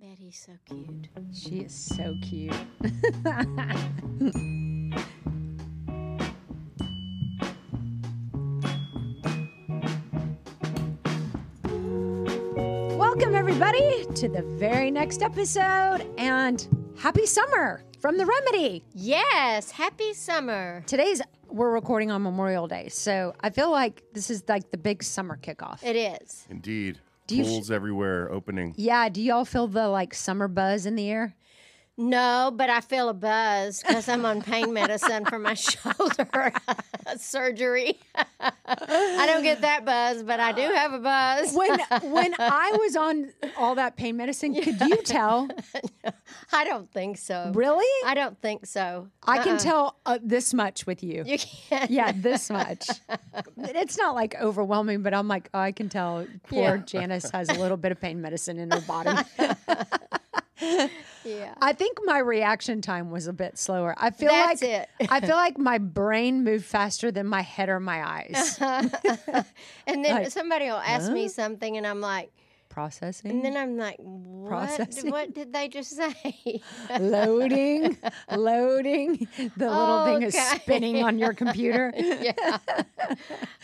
bet Betty's so cute. She is so cute. Welcome, everybody, to the very next episode and happy summer from The Remedy. Yes, happy summer. Today's, we're recording on Memorial Day, so I feel like this is like the big summer kickoff. It is. Indeed. You- Pools everywhere opening. yeah, do y'all feel the like summer buzz in the air? No, but I feel a buzz because I'm on pain medicine for my shoulder surgery. I don't get that buzz, but I do have a buzz. When when I was on all that pain medicine, could you tell? I don't think so. Really? I don't think so. I can tell uh, this much with you. You can't. Yeah, this much. it's not like overwhelming, but I'm like, oh, I can tell poor Yeah. Janice has a little bit of pain medicine in her body. Yeah. I think my reaction time was a bit slower. I feel That's like it. I feel like my brain moved faster than my head or my eyes. And then Like, somebody will ask me something, and I'm like, Processing, and then I'm like, what? Processing. What did they just say? loading, loading. The little thing is spinning on your computer. yeah.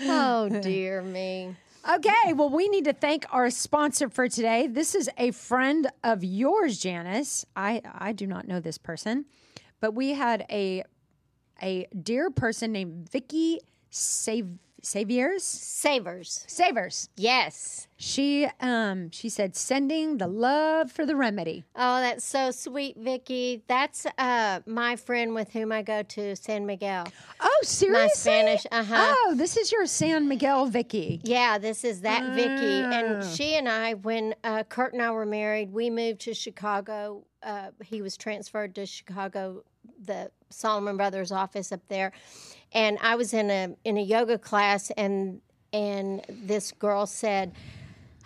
oh dear me. Okay, well, we need to thank our sponsor for today. This is a friend of yours, Janice. I I do not know this person, but we had a a dear person named Vicky Sav- Saviers Savers. Savers. Yes. She um she said sending the love for the remedy. Oh, that's so sweet, Vicky. That's uh my friend with whom I go to San Miguel. Oh, seriously? Spanish, uh-huh. Oh, this is your San Miguel Vicky. Yeah, this is that Vicky, and Ah. she and I, when uh, Kurt and I were married, we moved to Chicago. Uh, he was transferred to Chicago, the Salomon Brothers office up there, and I was in a in a yoga class, and and this girl said.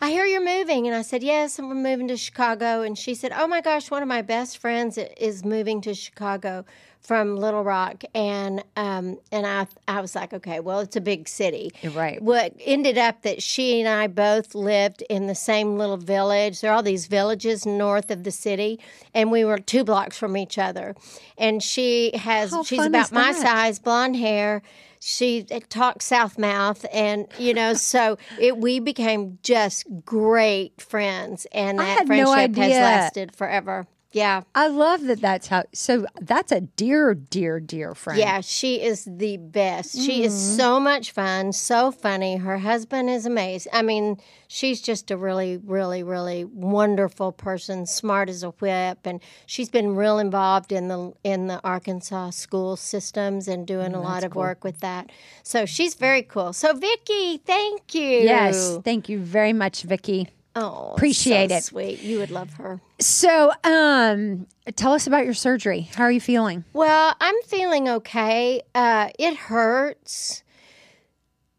I hear you're moving. And I said, Yes, I'm moving to Chicago. And she said, Oh my gosh, one of my best friends is moving to Chicago from Little Rock. And um, and I, I was like, Okay, well, it's a big city. Right. What ended up that she and I both lived in the same little village. There are all these villages north of the city, and we were two blocks from each other. And she has, How she's about my size, blonde hair. She talks South Mouth, and you know, so it we became just great friends, and that had no friendship has lasted forever. Yeah, I love that that's how so that's a dear dear dear friend. yeah, she is the best. She is Mm-hmm. so much fun, so funny. Her husband is amazing. I mean, she's just a really, really, really wonderful person, smart as a whip, and she's been real involved in the in the Arkansas school systems and doing a Mm, lot of work with that. So she's very cool. So Vicky, thank you. Yes, thank you very much, Vicky. Oh, Appreciate so it. Sweet. You would love her. So, um, tell us about your surgery. How are you feeling? Well, I'm feeling okay. Uh, it hurts.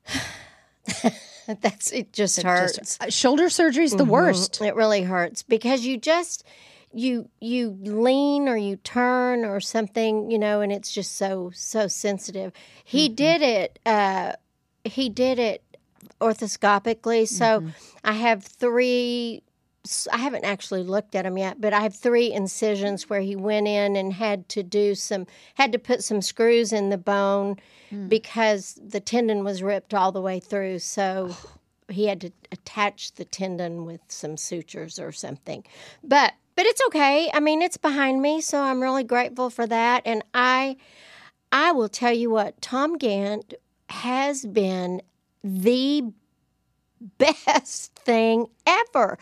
That's it. Just hurts. Just- uh, shoulder surgery is the worst. It really hurts because you just you you lean or you turn or something, you know, and it's just so so sensitive. He did it. Uh, he did it orthoscopically. So mm-hmm. I have three. I haven't actually looked at him yet, but I have three incisions where he went in and had to do some, had to put some screws in the bone mm. because the tendon was ripped all the way through. So he had to attach the tendon with some sutures or something. But but it's okay. I mean, it's behind me, so I'm really grateful for that. And I I will tell you what, Tom Gaunt has been the best thing ever.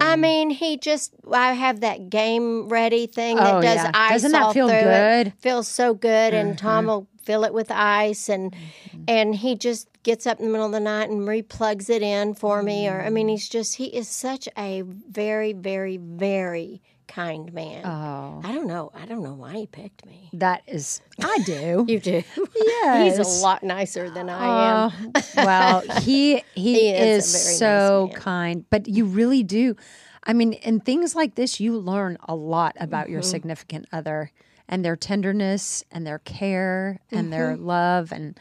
I mean, he just I have that Game Ready thing that Oh, does yeah. ice Doesn't that feel good? It. Feels so good and mm-hmm. Tom will fill it with ice and mm-hmm. and he just gets up in the middle of the night and replugs it in for me or I mean mm. he's just he is such a very very very kind man. Oh, I don't know. I don't know why he picked me. that is. I do. You do. yes. He's a lot nicer than I am. Oh, well, he he, He is is, very nice so kind, but you really do. I mean, in things like this, you learn a lot about Mm-hmm. your significant other and their tenderness and their care and their Mm-hmm. love and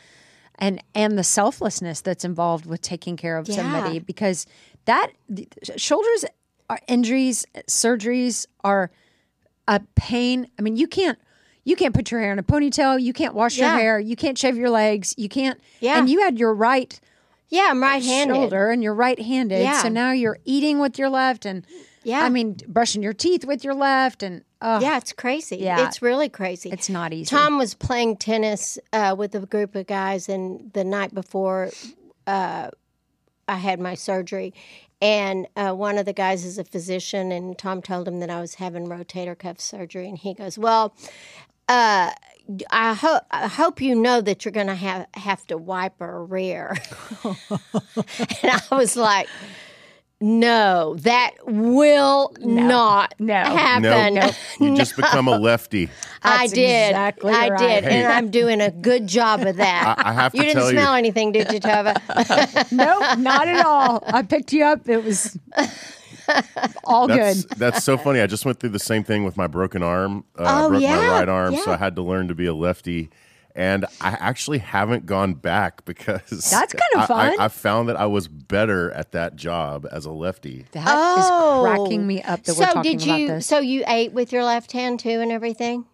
and and the selflessness that's involved with taking care of Yeah. somebody because that the shoulders are injuries, surgeries are a pain. I mean, you can't you can't put your hair in a ponytail. You can't wash Yeah. your hair. You can't shave your legs. You can't. Yeah. And you had your right Yeah, I'm right-handed. shoulder and you're right-handed. Yeah. So now you're eating with your left and Yeah. I mean brushing your teeth with your left and oh, Yeah, it's crazy. Yeah. It's really crazy. it's not easy. Tom was playing tennis uh, with a group of guys, and the night before uh, I had my surgery, and uh, one of the guys is a physician, and Tom told him that I was having rotator cuff surgery, and he goes, "Well." Uh, I hope I hope you know that you're going to have have to wipe her rear, and I was like, "No, that will not No. happen." No, you just become a lefty. I That's did. exactly I right. did, Hey. and I'm doing a good job of that. I- I have you to didn't tell you- smell anything, did you, Tova? nope, not at all. I picked you up. It was all That's good. that's so funny. I just went through the same thing with my broken arm. Uh, Oh, I broke yeah? my right arm, so I had to learn to be a lefty. And I actually haven't gone back because That's kinda I- I- I, found that I was better at that job as a lefty. That is cracking oh. me up that so we're talking did about you? this. So you ate with your left hand too, and everything?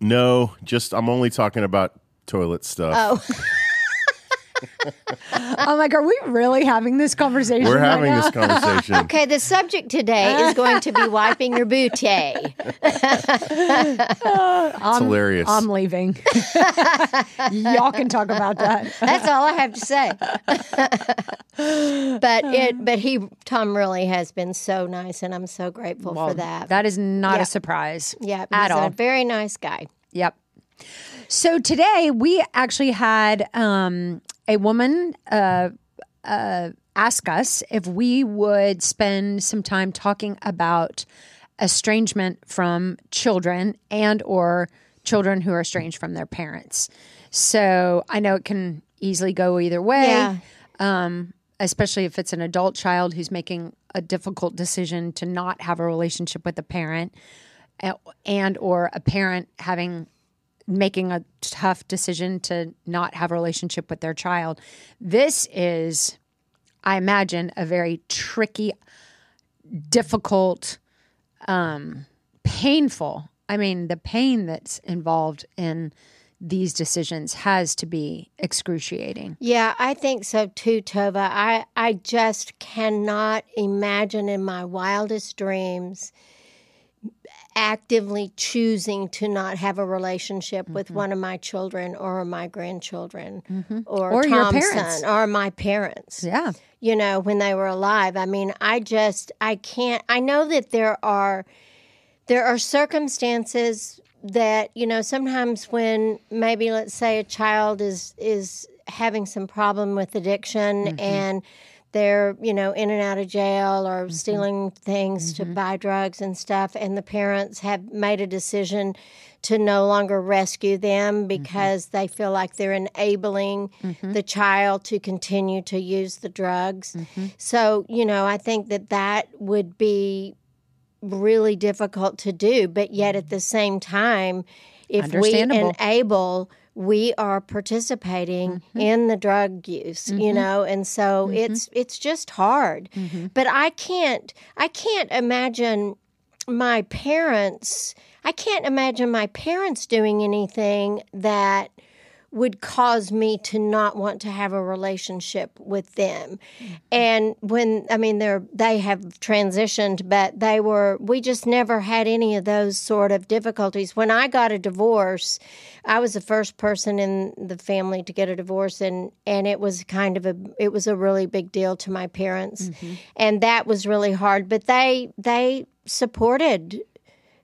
No, just I'm only talking about toilet stuff. Oh, I'm like, are we really having this conversation? We're right having now? this conversation. okay. The subject today is going to be wiping your booty. It's hilarious. I'm leaving. Y'all can talk about that. That's all I have to say. but it, but he, Tom, really has been so nice, and I'm so grateful for that. That is not Yeah. a surprise. yeah, at he's all. a very nice guy. Yep. So today we actually had um, a woman uh, uh, ask us if we would spend some time talking about estrangement from children and or children who are estranged from their parents. So I know it can easily go either way. Yeah. Um, especially if it's an adult child who's making a difficult decision to not have a relationship with a parent and or a parent having making a tough decision to not have a relationship with their child this is i imagine a very tricky difficult um painful i mean the pain that's involved in these decisions has to be excruciating Yeah, I think so too, Tova. I, I just cannot imagine in my wildest dreams actively choosing to not have a relationship with mm-hmm. one of my children or my grandchildren mm-hmm. or, Or your Tom's or my parents. yeah. You know, when they were alive. I mean, I just I can't I know that there are there are circumstances that you know sometimes when maybe let's say a child is is having some problem with addiction mm-hmm. and they're you know in and out of jail or mm-hmm. stealing things to mm-hmm. buy drugs and stuff and the parents have made a decision to no longer rescue them mm-hmm. because they feel like they're enabling the child to continue to use the drugs. So you know i think that that would be really difficult to do, but yet at the same time, if we enable, we are participating mm-hmm. in the drug use, you mm-hmm. know, and so mm-hmm. it's it's just hard. But I can't I can't imagine my parents I can't imagine my parents doing anything that would cause me to not want to have a relationship with them. Mm-hmm. And when I mean they're they have transitioned, but they were we just never had any of those sort of difficulties. When I got a divorce, I was the first person in the family to get a divorce and and it was kind of a it was a really big deal to my parents. Mm-hmm. And that was really hard, but they they supported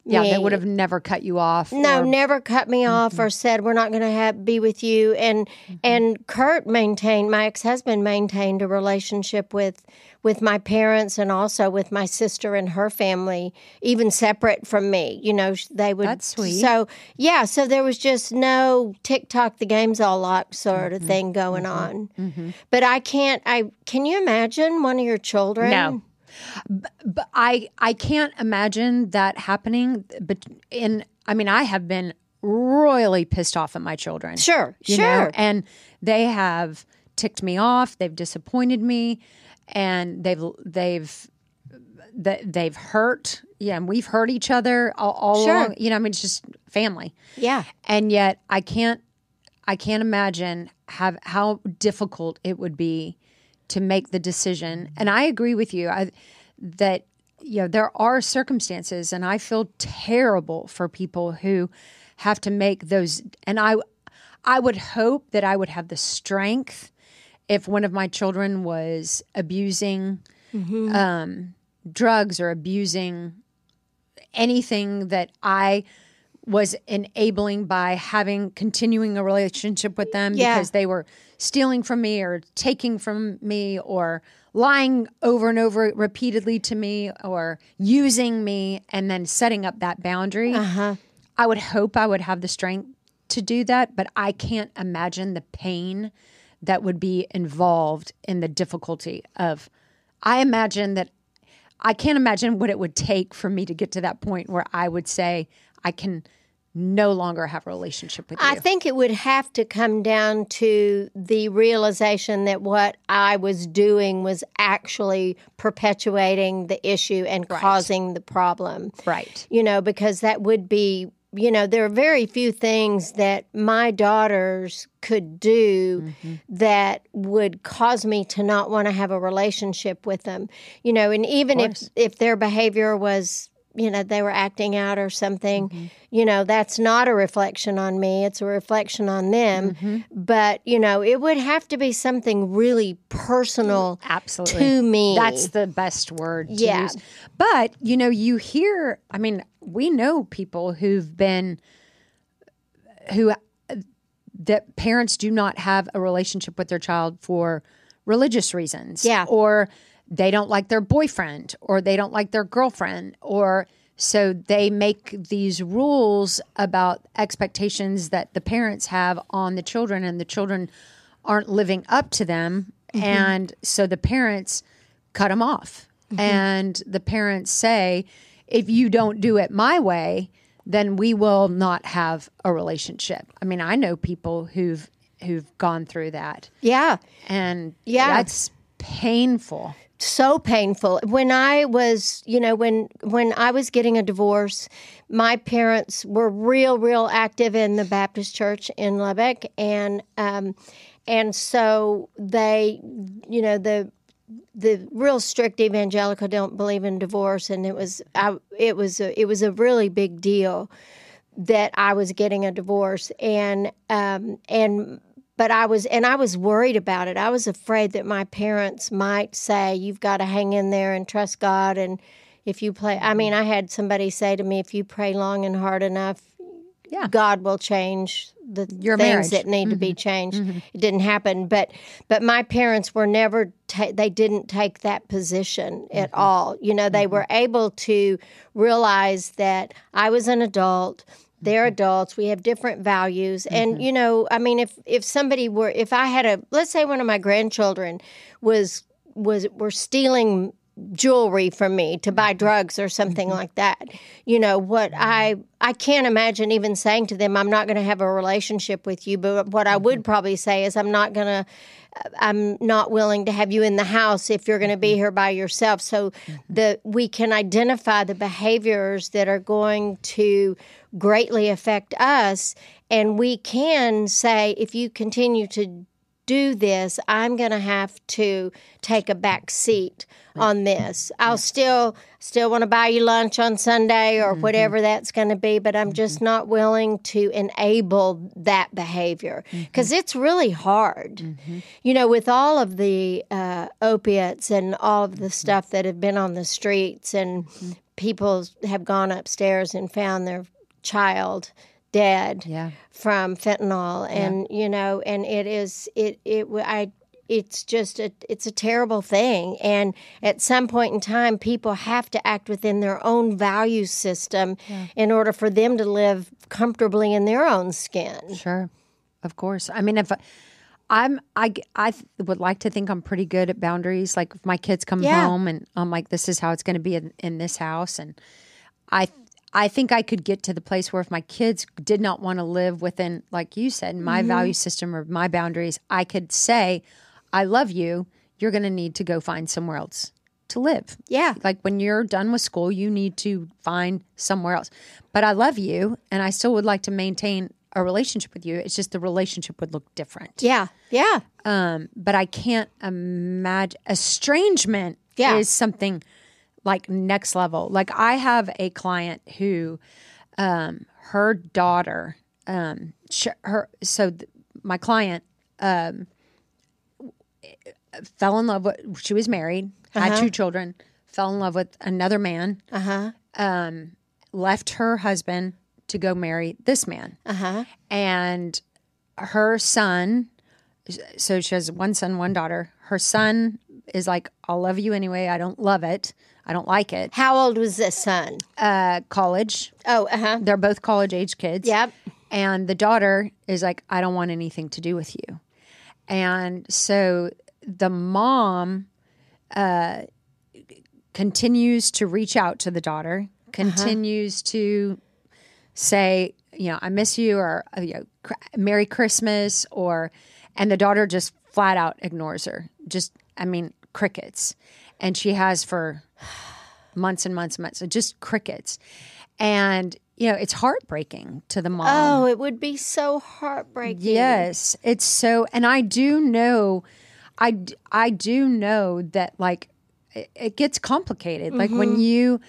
yeah they would have never cut you off No, or- never cut me off or mm-hmm. said we're not going to have be with you. And mm-hmm. and Kurt maintained my ex husband maintained a relationship with with my parents and also with my sister and her family, even separate from me. You know, they would. That's sweet. So yeah, so there was just no TikTok, the game's all locked sort of mm-hmm. thing going on. But I can't. I can you imagine one of your children? No. But I I can't imagine that happening. But in I mean, I have been royally pissed off at my children. Sure, sure. know, and they have ticked me off. They've disappointed me, and they've they've that they've hurt. Yeah, and we've hurt each other all, all Sure. along. You know, I mean, it's just family. Yeah. and yet I can't I can't imagine have how difficult it would be to make the decision. And I agree with you I, that you know there are circumstances, and I feel terrible for people who have to make those. And I I would hope that I would have the strength if one of my children was abusing um, drugs or abusing anything that I was enabling by having continuing a relationship with them Yeah. because they were stealing from me or taking from me or lying over and over repeatedly to me or using me and then setting up that boundary. Uh-huh. I would hope I would have the strength to do that, but I can't imagine the pain that would be involved in the difficulty of I imagine that I can't imagine what it would take for me to get to that point where I would say I can no longer have a relationship with you. I think it would have to come down to the realization that what I was doing was actually perpetuating the issue and causing the problem. right. You know, because that would be, you know, there are very few things that my daughters could do mm-hmm. that would cause me to not want to have a relationship with them. You know, and even if if their behavior was you know they were acting out or something mm-hmm. you know that's not a reflection on me it's a reflection on them mm-hmm. but you know it would have to be something really personal Absolutely. to me That's the best word to Yeah. use. But, you know, you hear, I mean, we know people who've been, who, uh, that parents do not have a relationship with their child for religious reasons. Yeah. Or they don't like their boyfriend or they don't like their girlfriend or so they make these rules about expectations that the parents have on the children and the children aren't living up to them. Mm-hmm. And so the parents cut them off. Mm-hmm. And the parents say if you don't do it my way then we will not have a relationship. I mean i know people who've who've gone through that. Yeah. And Yeah. that's painful so painful. When i was you know when when i was getting a divorce my parents were real real active in the baptist church in Lubbock. And um and so they you know the the real strict evangelical don't believe in divorce. And it was I, it was a, it was a really big deal that I was getting a divorce. And um and but I was and I was worried about it. I was afraid that my parents might say you've got to hang in there and trust God and if you play I mean mm-hmm. I had somebody say to me if you pray long and hard enough Yeah. God will change the Your things marriage. that need to be mm-hmm. changed. Mm-hmm. It didn't happen, but but my parents were never ta- they didn't take that position at all. You know, they were able to realize that I was an adult. They're mm-hmm. adults. We have different values, and mm-hmm. you know, I mean, if if somebody were, if I had a, let's say, one of my grandchildren was was were stealing jewelry from me to buy mm-hmm. drugs or something like that you know what i i can't imagine even saying to them i'm not going to have a relationship with you. But what i would probably say is i'm not going to i'm not willing to have you in the house if you're going to be here by yourself. So that we can identify the behaviors that are going to greatly affect us and we can say if you continue to do this, I'm going to have to take a back seat on this. I'll still still want to buy you lunch on Sunday or mm-hmm. whatever that's going to be, but I'm just mm-hmm. not willing to enable that behavior. Mm-hmm. Because it's really hard. You know, with all of the uh, opiates and all of the stuff that have been on the streets, and people have gone upstairs and found their child dead Yeah. from fentanyl and you know and it is it it i it's just a it's a terrible thing and at some point in time people have to act within their own value system in order for them to live comfortably in their own skin Sure, of course. I mean, if I'm, I, I would like to think I'm pretty good at boundaries. Like if my kids come Yeah. home and I'm like, this is how it's going to be in, in this house, and I, I think I could get to the place where if my kids did not want to live within, like you said, my value system or my boundaries, I could say, I love you. You're going to need to go find somewhere else to live. Yeah. Like when you're done with school, you need to find somewhere else. But I love you and I still would like to maintain a relationship with you. It's just the relationship would look different. Yeah. Yeah. Um, but I can't imagine estrangement Yeah. is something like next level. Like I have a client who, um, her daughter, um, sh- her so th- my client, um, fell in love with. She was married, had two children, fell in love with another man, Uh huh. um, left her husband to go marry this man Uh huh. and her son so she has one son one daughter her son is like i'll love you anyway i don't love it i don't like it How old was this son? uh, college Oh, uh huh. they're both college age kids Yep. and the daughter is like i don't want anything to do with you and so the mom uh, continues to reach out to the daughter continues to say, you know, I miss you or, uh, you know, cr- Merry Christmas or, and the daughter just flat out ignores her. Just, I mean, crickets. And she has for months and months and months. So just crickets. And, you know, it's heartbreaking to the mom. Oh, it would be so heartbreaking. Yes, it's so, and I do know, I I do know that like it, it gets complicated. Like when mm-hmm. you,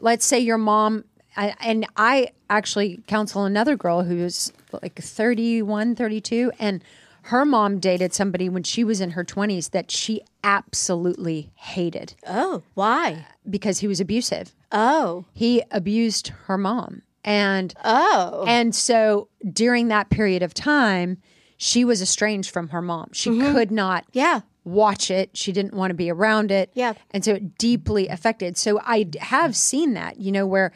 let's say your mom, I, and I actually counsel another girl who's like 31, 32, and her mom dated somebody when she was in her 20s that she absolutely hated Oh, why? because he was abusive. Oh, He abused her mom. And oh. and so during that period of time, she was estranged from her mom. She mm-hmm. could not Yeah. watch it. She didn't want to be around it. Yeah. And so it deeply affected. So I have seen that, you know, where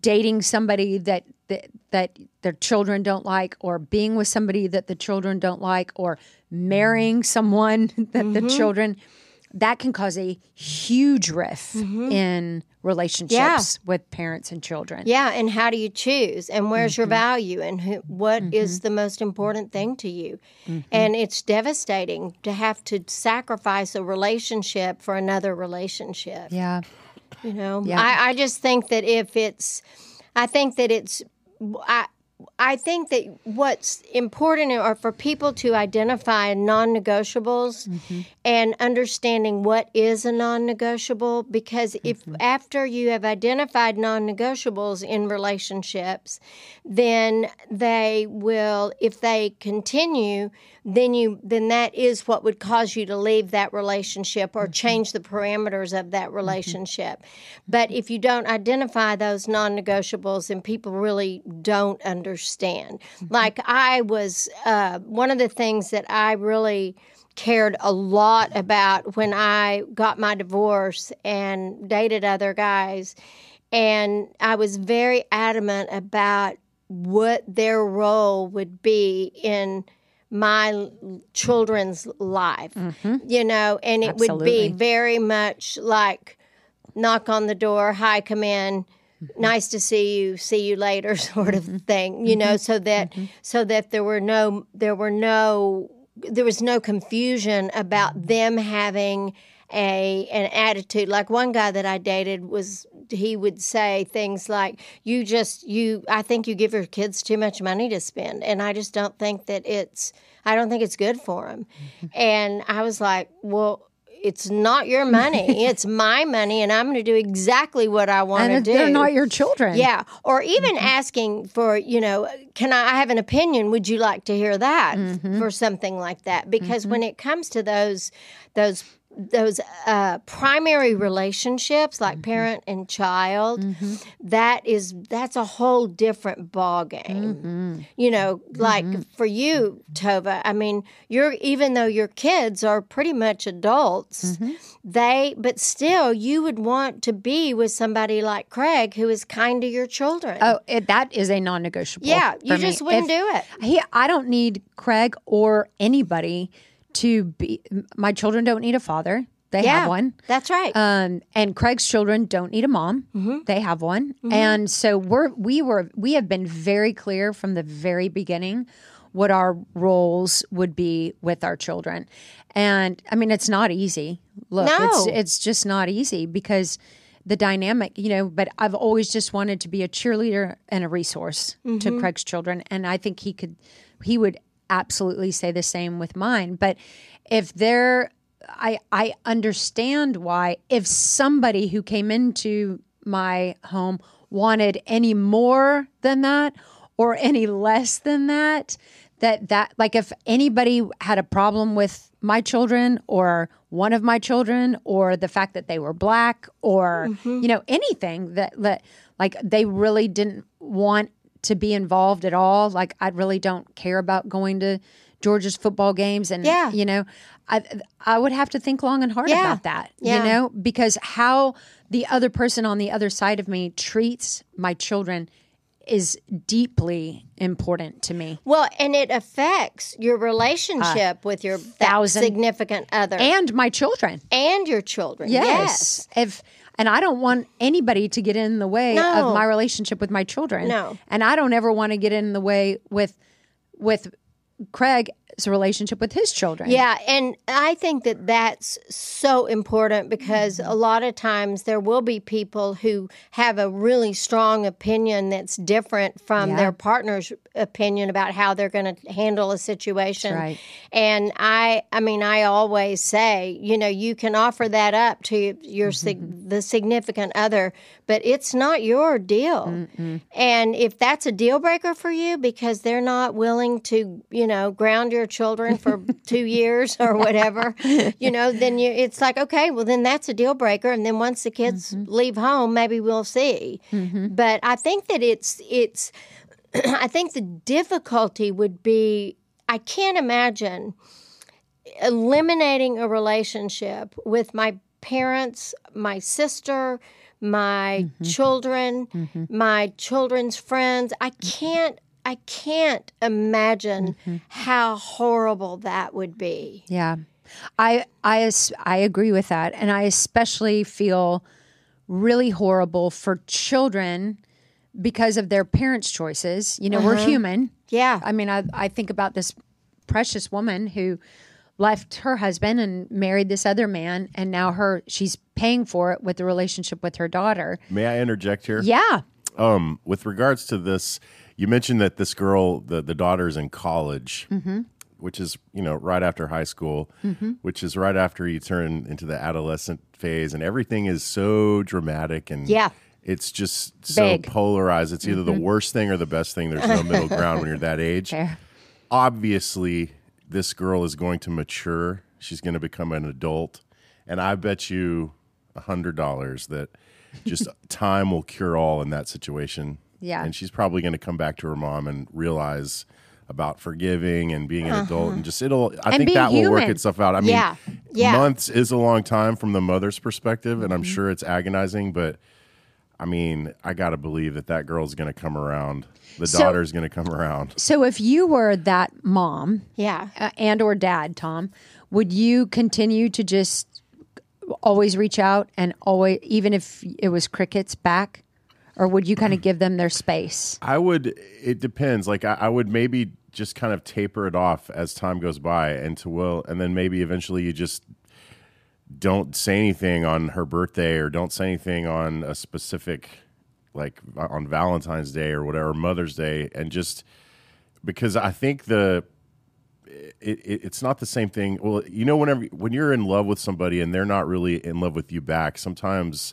dating somebody that, that that their children don't like or being with somebody that the children don't like or marrying mm-hmm. someone that the mm-hmm. children that can cause a huge rift mm-hmm. in relationships with parents and children. Yeah, and how do you choose? And where's your value? And who, what is the most important thing to you? And it's devastating to have to sacrifice a relationship for another relationship. Yeah. You know, Yeah. I, I just think that if it's, I think that it's, I, I think that what's important are for people to identify non negotiables mm-hmm. and understanding what is a non negotiable. Because if mm-hmm. after you have identified non negotiables in relationships, then they will, if they continue, then you then that is what would cause you to leave that relationship or mm-hmm. change the parameters of that relationship. But if you don't identify those non-negotiables, then people really don't understand. Like I was uh, one of the things that I really cared a lot about when I got my divorce and dated other guys. And I was very adamant about what their role would be in my children's life, you know, and it would be very much like knock on the door, hi, come in, nice to see you, see you later, sort of mm-hmm. thing, you mm-hmm. know, so that mm-hmm. so that there were no there were no there was no confusion about them having a an attitude. Like one guy that I dated was he would say things like you just you I think you give your kids too much money to spend. And I just don't think that it's I don't think it's good for them and I was like well it's not your money it's my money and I'm going to do exactly what I want to do they're not your children. yeah, or even mm-hmm. asking for, you know, can I, I have an opinion? Would you like to hear that mm-hmm. for something like that? Mm-hmm. Because when it comes to those, those, those uh, primary relationships like mm-hmm. parent and child, mm-hmm. that is that's a whole different ball game. Mm-hmm. You know, like for you, Tova. I mean, you're even though your kids are pretty much adults, they but still you would want to be with somebody like Craig who is kind to your children. Oh, it, that is a non-negotiable. yeah, you me. just wouldn't If- do it. He, I don't need Craig or anybody to be. My children don't need a father. They Yeah, have one. That's right. Um, and Craig's children don't need a mom. Mm-hmm. They have one. And so we're we were we have been very clear from the very beginning what our roles would be with our children. And I mean, it's not easy. Look, No. it's it's just not easy because the dynamic, you know, but I've always just wanted to be a cheerleader and a resource to Craig's children. And I think he could, he would absolutely say the same with mine. But if they're, I, I understand why if somebody who came into my home wanted any more than that or any less than that, that that like if anybody had a problem with my children or one of my children or the fact that they were black or mm-hmm. you know anything that that like they really didn't want to be involved at all like I really don't care about going to Georgia's football games and Yeah. you know I I would have to think long and hard Yeah. about that Yeah. you know because how the other person on the other side of me treats my children is deeply important to me Well, and it affects your relationship with your thousand- significant other and my children and your children. Yes. If and I don't want anybody to get in the way No. of my relationship with my children. No. And I don't ever want to get in the way with with Craig's relationship with his children. Yeah, and I think that that's so important because Mm-hmm. a lot of times there will be people who have a really strong opinion that's different from Yeah. their partner's opinion about how they're going to handle a situation. Right. And I I mean I always say, you know, you can offer that up to your Mm-hmm. the significant other, but it's not your deal. And if that's a deal breaker for you because they're not willing to, you know, ground your children for two years or whatever, you know, then you it's like, okay, well then that's a deal breaker. And then once the kids mm-hmm. leave home, maybe we'll see. Mm-hmm. But I think that it's it's I think the difficulty would be I can't imagine eliminating a relationship with my parents, my sister, my mm-hmm. children, my children's friends. I can't I can't imagine how horrible that would be. Yeah. I I I agree with that and I especially feel really horrible for children because of their parents' choices. You know, we're human. Yeah. I mean, I, I think about this precious woman who left her husband and married this other man, and now her she's paying for it with the relationship with her daughter. May I interject here? Yeah, Um, with regards to this, you mentioned that this girl, the the daughter's in college, Mm-hmm. which is you know right after high school, which is right after you turn into the adolescent phase, and everything is so dramatic and Yeah. It's just so Big. polarized. It's either the worst thing or the best thing. There's no middle ground when you're that age. Fair. Obviously, this girl is going to mature. She's going to become an adult, and I bet you a hundred dollars that just time will cure all in that situation. Yeah. and she's probably going to come back to her mom and realize about forgiving and being an adult, and just it'll. I And think being that will work itself out. I mean, Yeah. Yeah. months is a long time from the mother's perspective, and I'm Mm-hmm. sure it's agonizing, but. I mean, I got to believe that that girl's going to come around. The So- daughter's going to come around. So if you were that mom Yeah. uh, and or dad, Tom, would you continue to just always reach out and always, even if it was crickets back, or would you kind of mm. give them their space? I would. It depends. Like I, I would maybe just kind of taper it off as time goes by, and to will, and then maybe eventually you just don't say anything on her birthday, or don't say anything on a specific, like on Valentine's Day or whatever, Mother's Day, and just because I think the it, it, it's not the same thing. Well, you know, whenever when you're in love with somebody and they're not really in love with you back, sometimes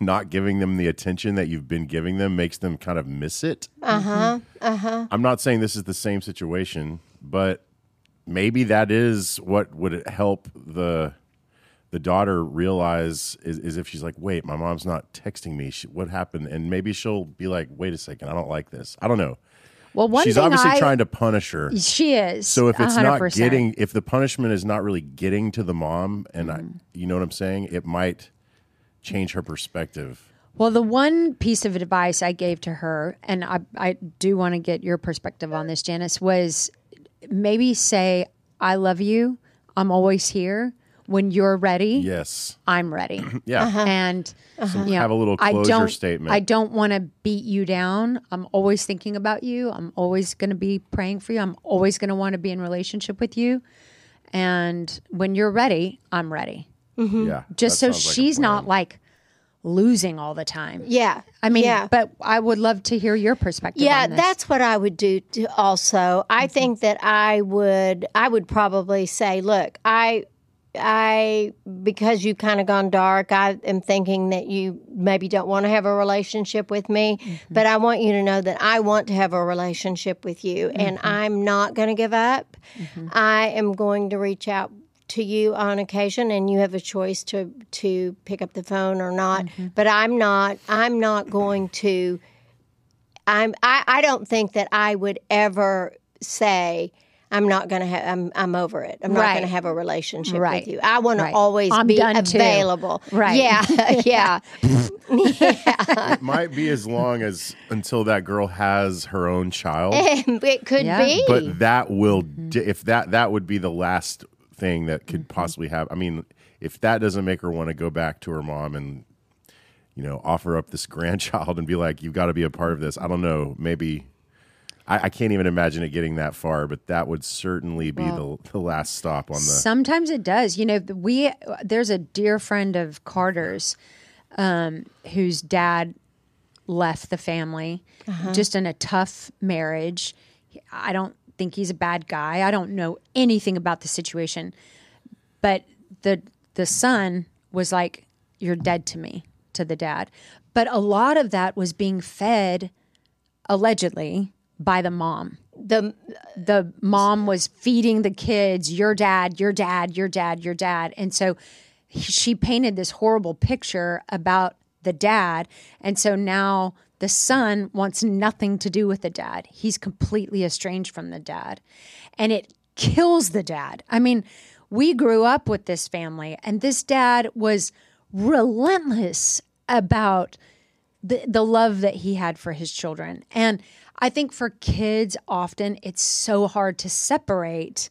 not giving them the attention that you've been giving them makes them kind of miss it. Uh huh. Uh huh. I'm not saying this is the same situation, but maybe that is what would help the the daughter realize is, is if she's like, wait, my mom's not texting me. She, what happened? And maybe she'll be like, wait a second, I don't like this. I don't know. Well, one she's thing obviously I, trying to punish her. She is. So if it's not 100%. getting, if the punishment is not really getting to the mom, and I, Mm-hmm. you know what I'm saying, it might change her perspective. Well, the one piece of advice I gave to her, and I, I do want to get your perspective on this, Janice, was maybe say, I love you. I'm always here. when you're ready, Yes. I'm ready. Yeah. Uh-huh. And uh-huh. you know, Have a little I closure don't, statement. I don't want to beat you down. I'm always thinking about you. I'm always going to be praying for you. I'm always going to want to be in relationship with you. And when you're ready, I'm ready. Mm-hmm. Yeah. Just so sounds like she's not like losing all the time. Yeah. I mean, yeah. but I would love to hear your perspective. yeah on this. that's what i would do to also i mm-hmm. think that i would i would probably say look i i because you've kind of gone dark i am thinking that you maybe don't want to have a relationship with me mm-hmm. but i want you to know that i want to have a relationship with you and i'm not going to give up i am going to reach out to you on occasion and you have a choice to to pick up the phone or not but i'm not i'm not going to I'm I, I don't think that I would ever say I'm not going to have I'm I'm over it. I'm not going to have a relationship Right. with you. I want Right. to always I'm be done too. available. Right. Yeah. yeah. It might be as long as until that girl has her own child. it could Yeah. be. but that will Mm-hmm. if that that would be the last thing that could Mm-hmm. possibly have i mean if that doesn't make her want to go back to her mom and you know offer up this grandchild and be like you've got to be a part of this i don't know maybe I, I can't even imagine it getting that far but that would certainly be the, the last stop on the Sometimes it does. You know, we there's a dear friend of Carter's um, whose dad left the family just in a tough marriage. I don't think he's a bad guy. I don't know anything about the situation, but the the son was like, "You're dead to me," to the dad. But a lot of that was being fed allegedly by the mom the the mom was feeding the kids your dad your dad your dad your dad and so she painted this horrible picture about the dad and so now the son wants nothing to do with the dad he's completely estranged from the dad and it kills the dad i mean we grew up with this family and this dad was relentless about the the love that he had for his children. And I think for kids often it's so hard to separate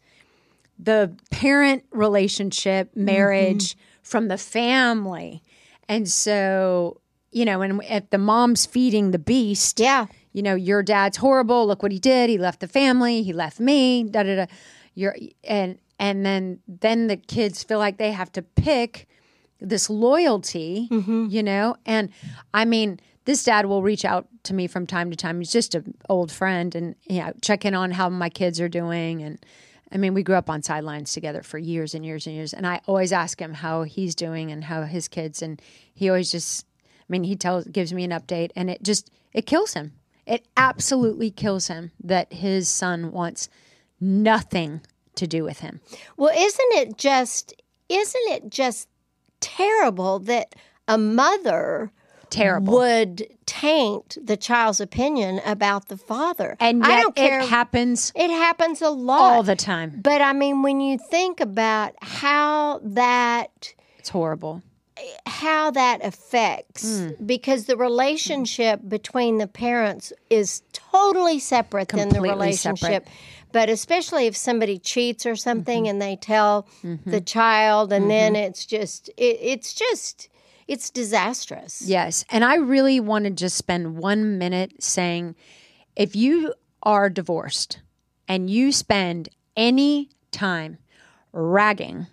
the parent relationship, marriage mm-hmm. from the family. And so, you know, and if the mom's feeding the beast, yeah. you know, your dad's horrible. Look what he did. He left the family. He left me. Da da da. You're and and then then the kids feel like they have to pick this loyalty, mm-hmm. you know. And I mean, this dad will reach out to me from time to time. He's just an old friend, and you know, check in on how my kids are doing. And I mean, we grew up on sidelines together for years and years and years. And I always ask him how he's doing and how his kids, and he always just I mean, he tells gives me an update and it just it kills him. It absolutely kills him that his son wants nothing to do with him. Well, isn't it just isn't it just terrible that a mother Terrible. would taint the child's opinion about the father? And yet I don't care. it happens it happens a lot all the time. But I mean, when you think about how that It's horrible. How that affects, Hmm. because the relationship between the parents is totally separate than the relationship. separate. But especially if somebody cheats or something Mm-hmm. and they tell the child, and then it's just it, it's just it's disastrous. Yes. And I really want to just spend one minute saying if you are divorced and you spend any time ragging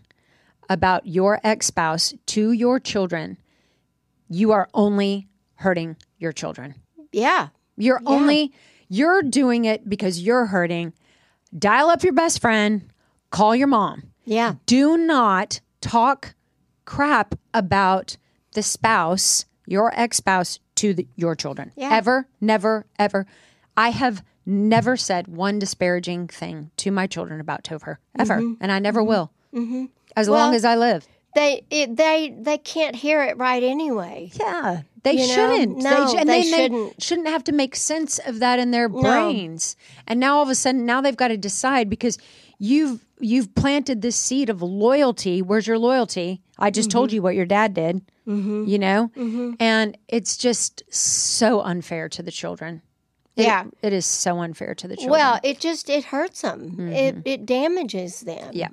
about your ex spouse to your children, you are only hurting your children. Yeah. You're only you're doing it because you're hurting. Dial up your best friend, call your mom. Yeah. Do not talk crap about the spouse, your ex-spouse to the, your children. Yeah. Ever, never, ever. I have never said one disparaging thing to my children about Topher ever, mm-hmm. and I never mm-hmm. will. Mm-hmm. As long as I live. They it, they they can't hear it right anyway. Yeah, they You shouldn't. No, sh- and they then shouldn't. shouldn't have to make sense of that in their brains. And now all of a sudden, now they've got to decide because you've you've planted this seed of loyalty. Where's your loyalty? I just Mm-hmm. told you what your dad did. Mm-hmm. You know, mm-hmm. and it's just so unfair to the children. It- Yeah. it is so unfair to the children. Well, it just it hurts them. It it damages them. yeah,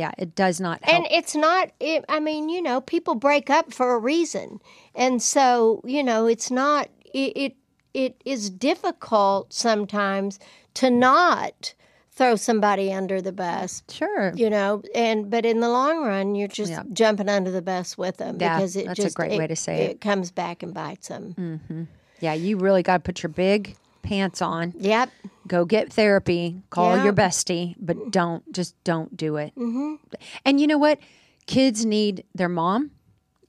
Yeah, it does not help. And it's not, it, I mean, you know, people break up for a reason. And so, you know, it's not, it, it, it is difficult sometimes to not throw somebody under the bus, sure. you know, and, but in the long run, you're just Yeah. jumping under the bus with them Yeah, because it that's a just, great it, way to say it. comes back and bites them. Mm-hmm. Yeah, you really got to put your big pants on. Yep. Go get therapy. Call Yeah. your bestie, but don't just don't do it. Mm-hmm. And you know what? Kids need their mom,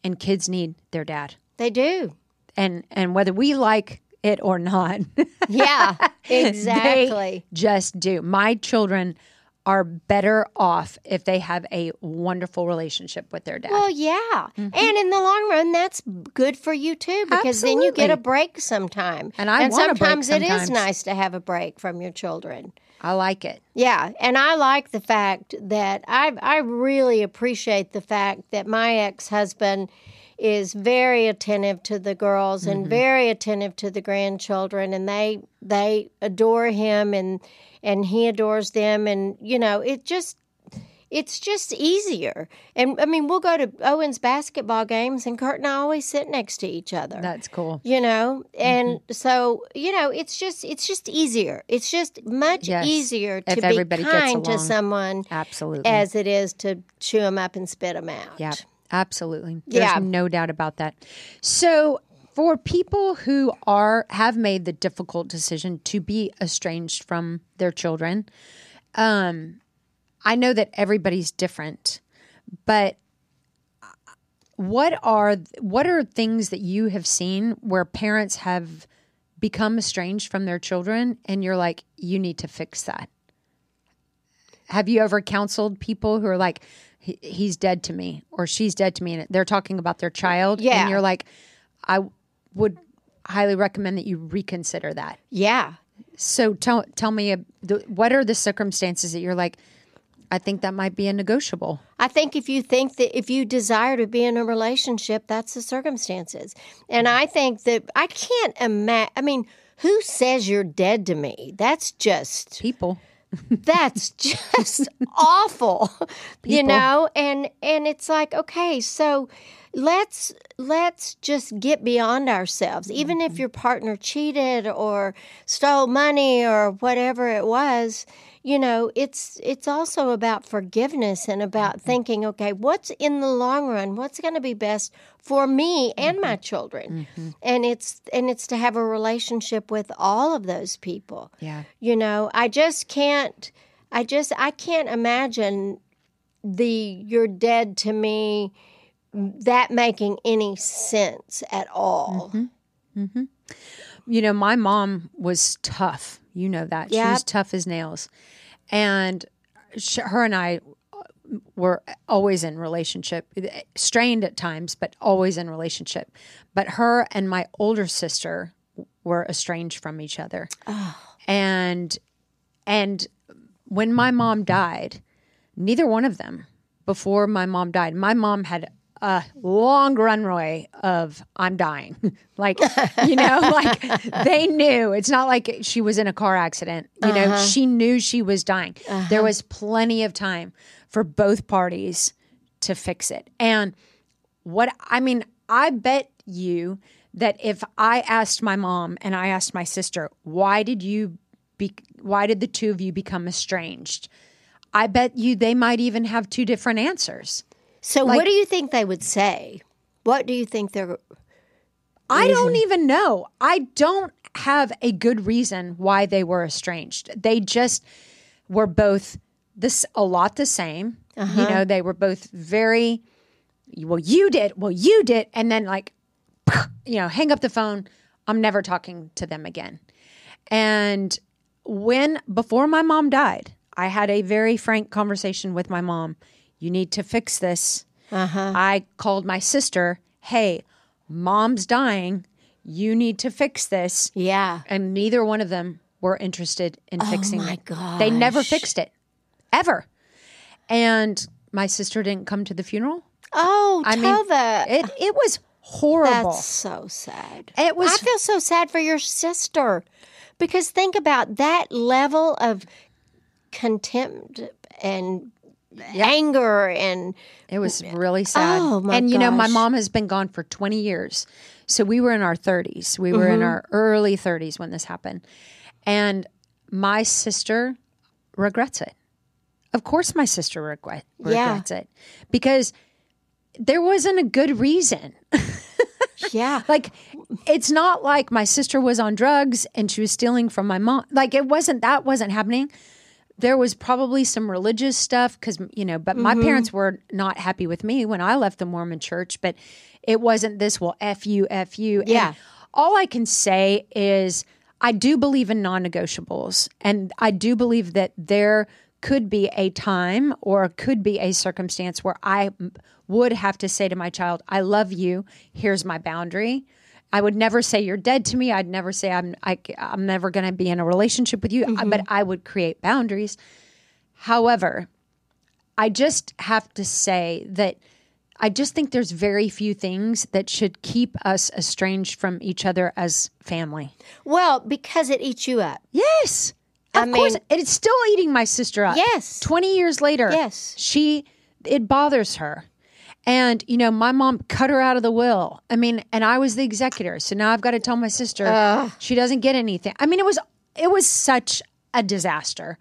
and kids need their dad. They do. And and whether we like it or not, Yeah, exactly. just do. My children are better off if they have a wonderful relationship with their dad. Well, yeah. Mm-hmm. And in the long run, that's good for you too, because then you get a break sometime. And I and break sometimes it is nice to have a break from your children. I like it. Yeah, and I like the fact that I I really appreciate the fact that my ex husband is very attentive to the girls Mm-hmm. and very attentive to the grandchildren, and they they adore him and and he adores them, and you know it just it's just easier. And I mean, we'll go to Owen's basketball games, and Kurt and I always sit next to each other That's cool. you know and Mm-hmm. so you know it's just it's just easier it's just much Yes, easier to if be kind to someone Absolutely. as it is to chew them up and spit them out Yeah, absolutely. There's Yeah. no doubt about that. So, for people who are have made the difficult decision to be estranged from their children, um, I know that everybody's different, but what are what are things that you have seen where parents have become estranged from their children and you're like you need to fix that have you ever counseled people who are like he's dead to me or she's dead to me and they're talking about their child Yeah. and you're like i would highly recommend that you reconsider that yeah so tell tell me uh, what are the circumstances that you're like i think that might be a negotiable I think if you think that if you desire to be in a relationship, that's the circumstances. And I think that I can't imagine. I mean, who says you're dead to me? That's just people that's just awful you know and and it's like okay so let's let's just get beyond ourselves. Even if mm-hmm. your partner cheated or stole money or whatever it was you know it's it's also about forgiveness and about mm-hmm. thinking okay what's in the long run? What's going to be best for me and my mm-hmm. children? And it's and it's to have a relationship with all of those people. Yeah. You know, I just can't. I just I can't imagine the "you're dead to me" that making any sense at all. Mm-hmm. Mm-hmm. you know, my mom was tough. You know that. She was tough as nails. And sh her and I uh, were always in relationship, eh, strained at times, but always in relationship. But her and my older sister were estranged from each other. Oh. And and when my mom died, neither one of them before my mom died, my mom had a long runway of I'm dying. like, you know, like they knew. It's not like she was in a car accident. You know, uh-huh. she knew she was dying. There uh-huh. was plenty of time for both parties to fix it. And what I mean, I bet you that if I asked my mom and I asked my sister, why did you be why did the two of you become estranged? I bet you they might even have two different answers. So, what do you think they would say? What do you think they're? I don't even know. I don't have a good reason why they were estranged. They just were both this a lot the same. You uh-huh. know, they were both very well, you did, well, you did, and then like you know, hang up the phone. I'm never talking to them again. And when before my mom died, I had a very frank conversation with my mom. You need to fix this. Uh-huh. I called my sister, "Hey, mom's dying. You need to fix this." Yeah. And neither one of them were interested in oh fixing my it. They never fixed it. Ever. And my sister didn't come to the funeral. Oh, I mean, Tova. It it was horrible. That's so sad. It was- I feel so sad for your sister because think about that level of contempt and anger and It was really sad. Oh, my and you know, my mom has been gone for 20 years. So we were in our 30s. We were Mm-hmm. in our early 30s when this happened. And my sister regrets it. Of course my sister regret, Yeah. regrets it because there wasn't a good reason. yeah. Like it's not like my sister was on drugs and she was stealing from my mom. Like it wasn't that wasn't happening. There was probably some religious stuff cuz you know, but Mm-hmm. my parents were not happy with me when I left the Mormon church, but it wasn't this well F you F you. And Yeah. all I can say is I do believe in non-negotiables and I do believe that there could be a time or could be a circumstance where i would have to say to my child, I love you. Here's my boundary. I would never say you're dead to me. I'd never say I'm I, am never going to be in a relationship with you, uh, mm-hmm. but I would create boundaries. However, I just have to say that I just think there's very few things that should keep us estranged from each other as family. Well, because it eats you up. Yes. Of I course, mean- it's still eating my sister up. Yes. 20 years later. Yes. She, it bothers her. And, you know, my mom cut her out of the will. I mean, and I was the executor. So now I've got to tell my sister she doesn't get anything. I mean, it was, it was such a disaster.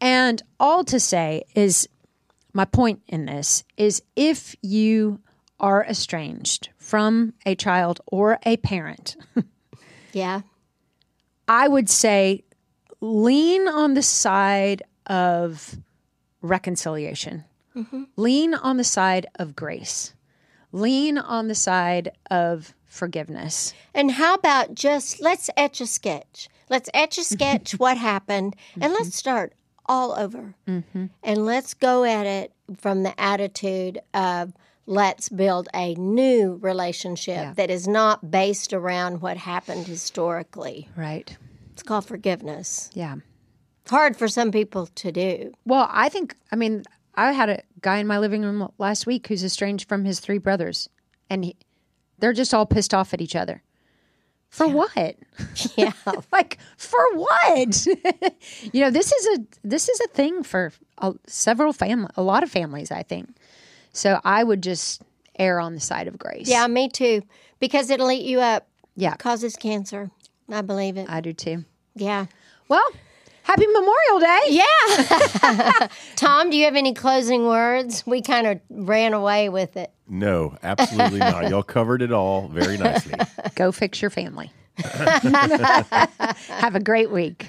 And all to say is my point in this is if you are estranged from a child or a parent, Yeah. I would say lean on the side of reconciliation. Lean on the side of grace. Lean on the side of forgiveness. And how about just let's etch a sketch? Let's etch a sketch what happened and let's mm-hmm. start all over. Mm-hmm. And let's go at it from the attitude of let's build a new relationship that is not based around what happened historically. Right. It's called forgiveness. Yeah. It's hard for some people to do. Well, I think, I mean, I had a guy in my living room last week who's estranged from his three brothers, and he, they're just all pissed off at each other. For what? Yeah. like for what? you know, this is a this is a thing for a, several family, a lot of families, I think. So I would just err on the side of grace. yeah, me too. Because it'll eat you up. yeah, Causes cancer. I believe it. I do too. Yeah. Well, happy Memorial Day. Yeah. Tom, do you have any closing words? We kind of ran away with it. No, absolutely not. Y'all covered it all very nicely. Go fix your family. Have a great week.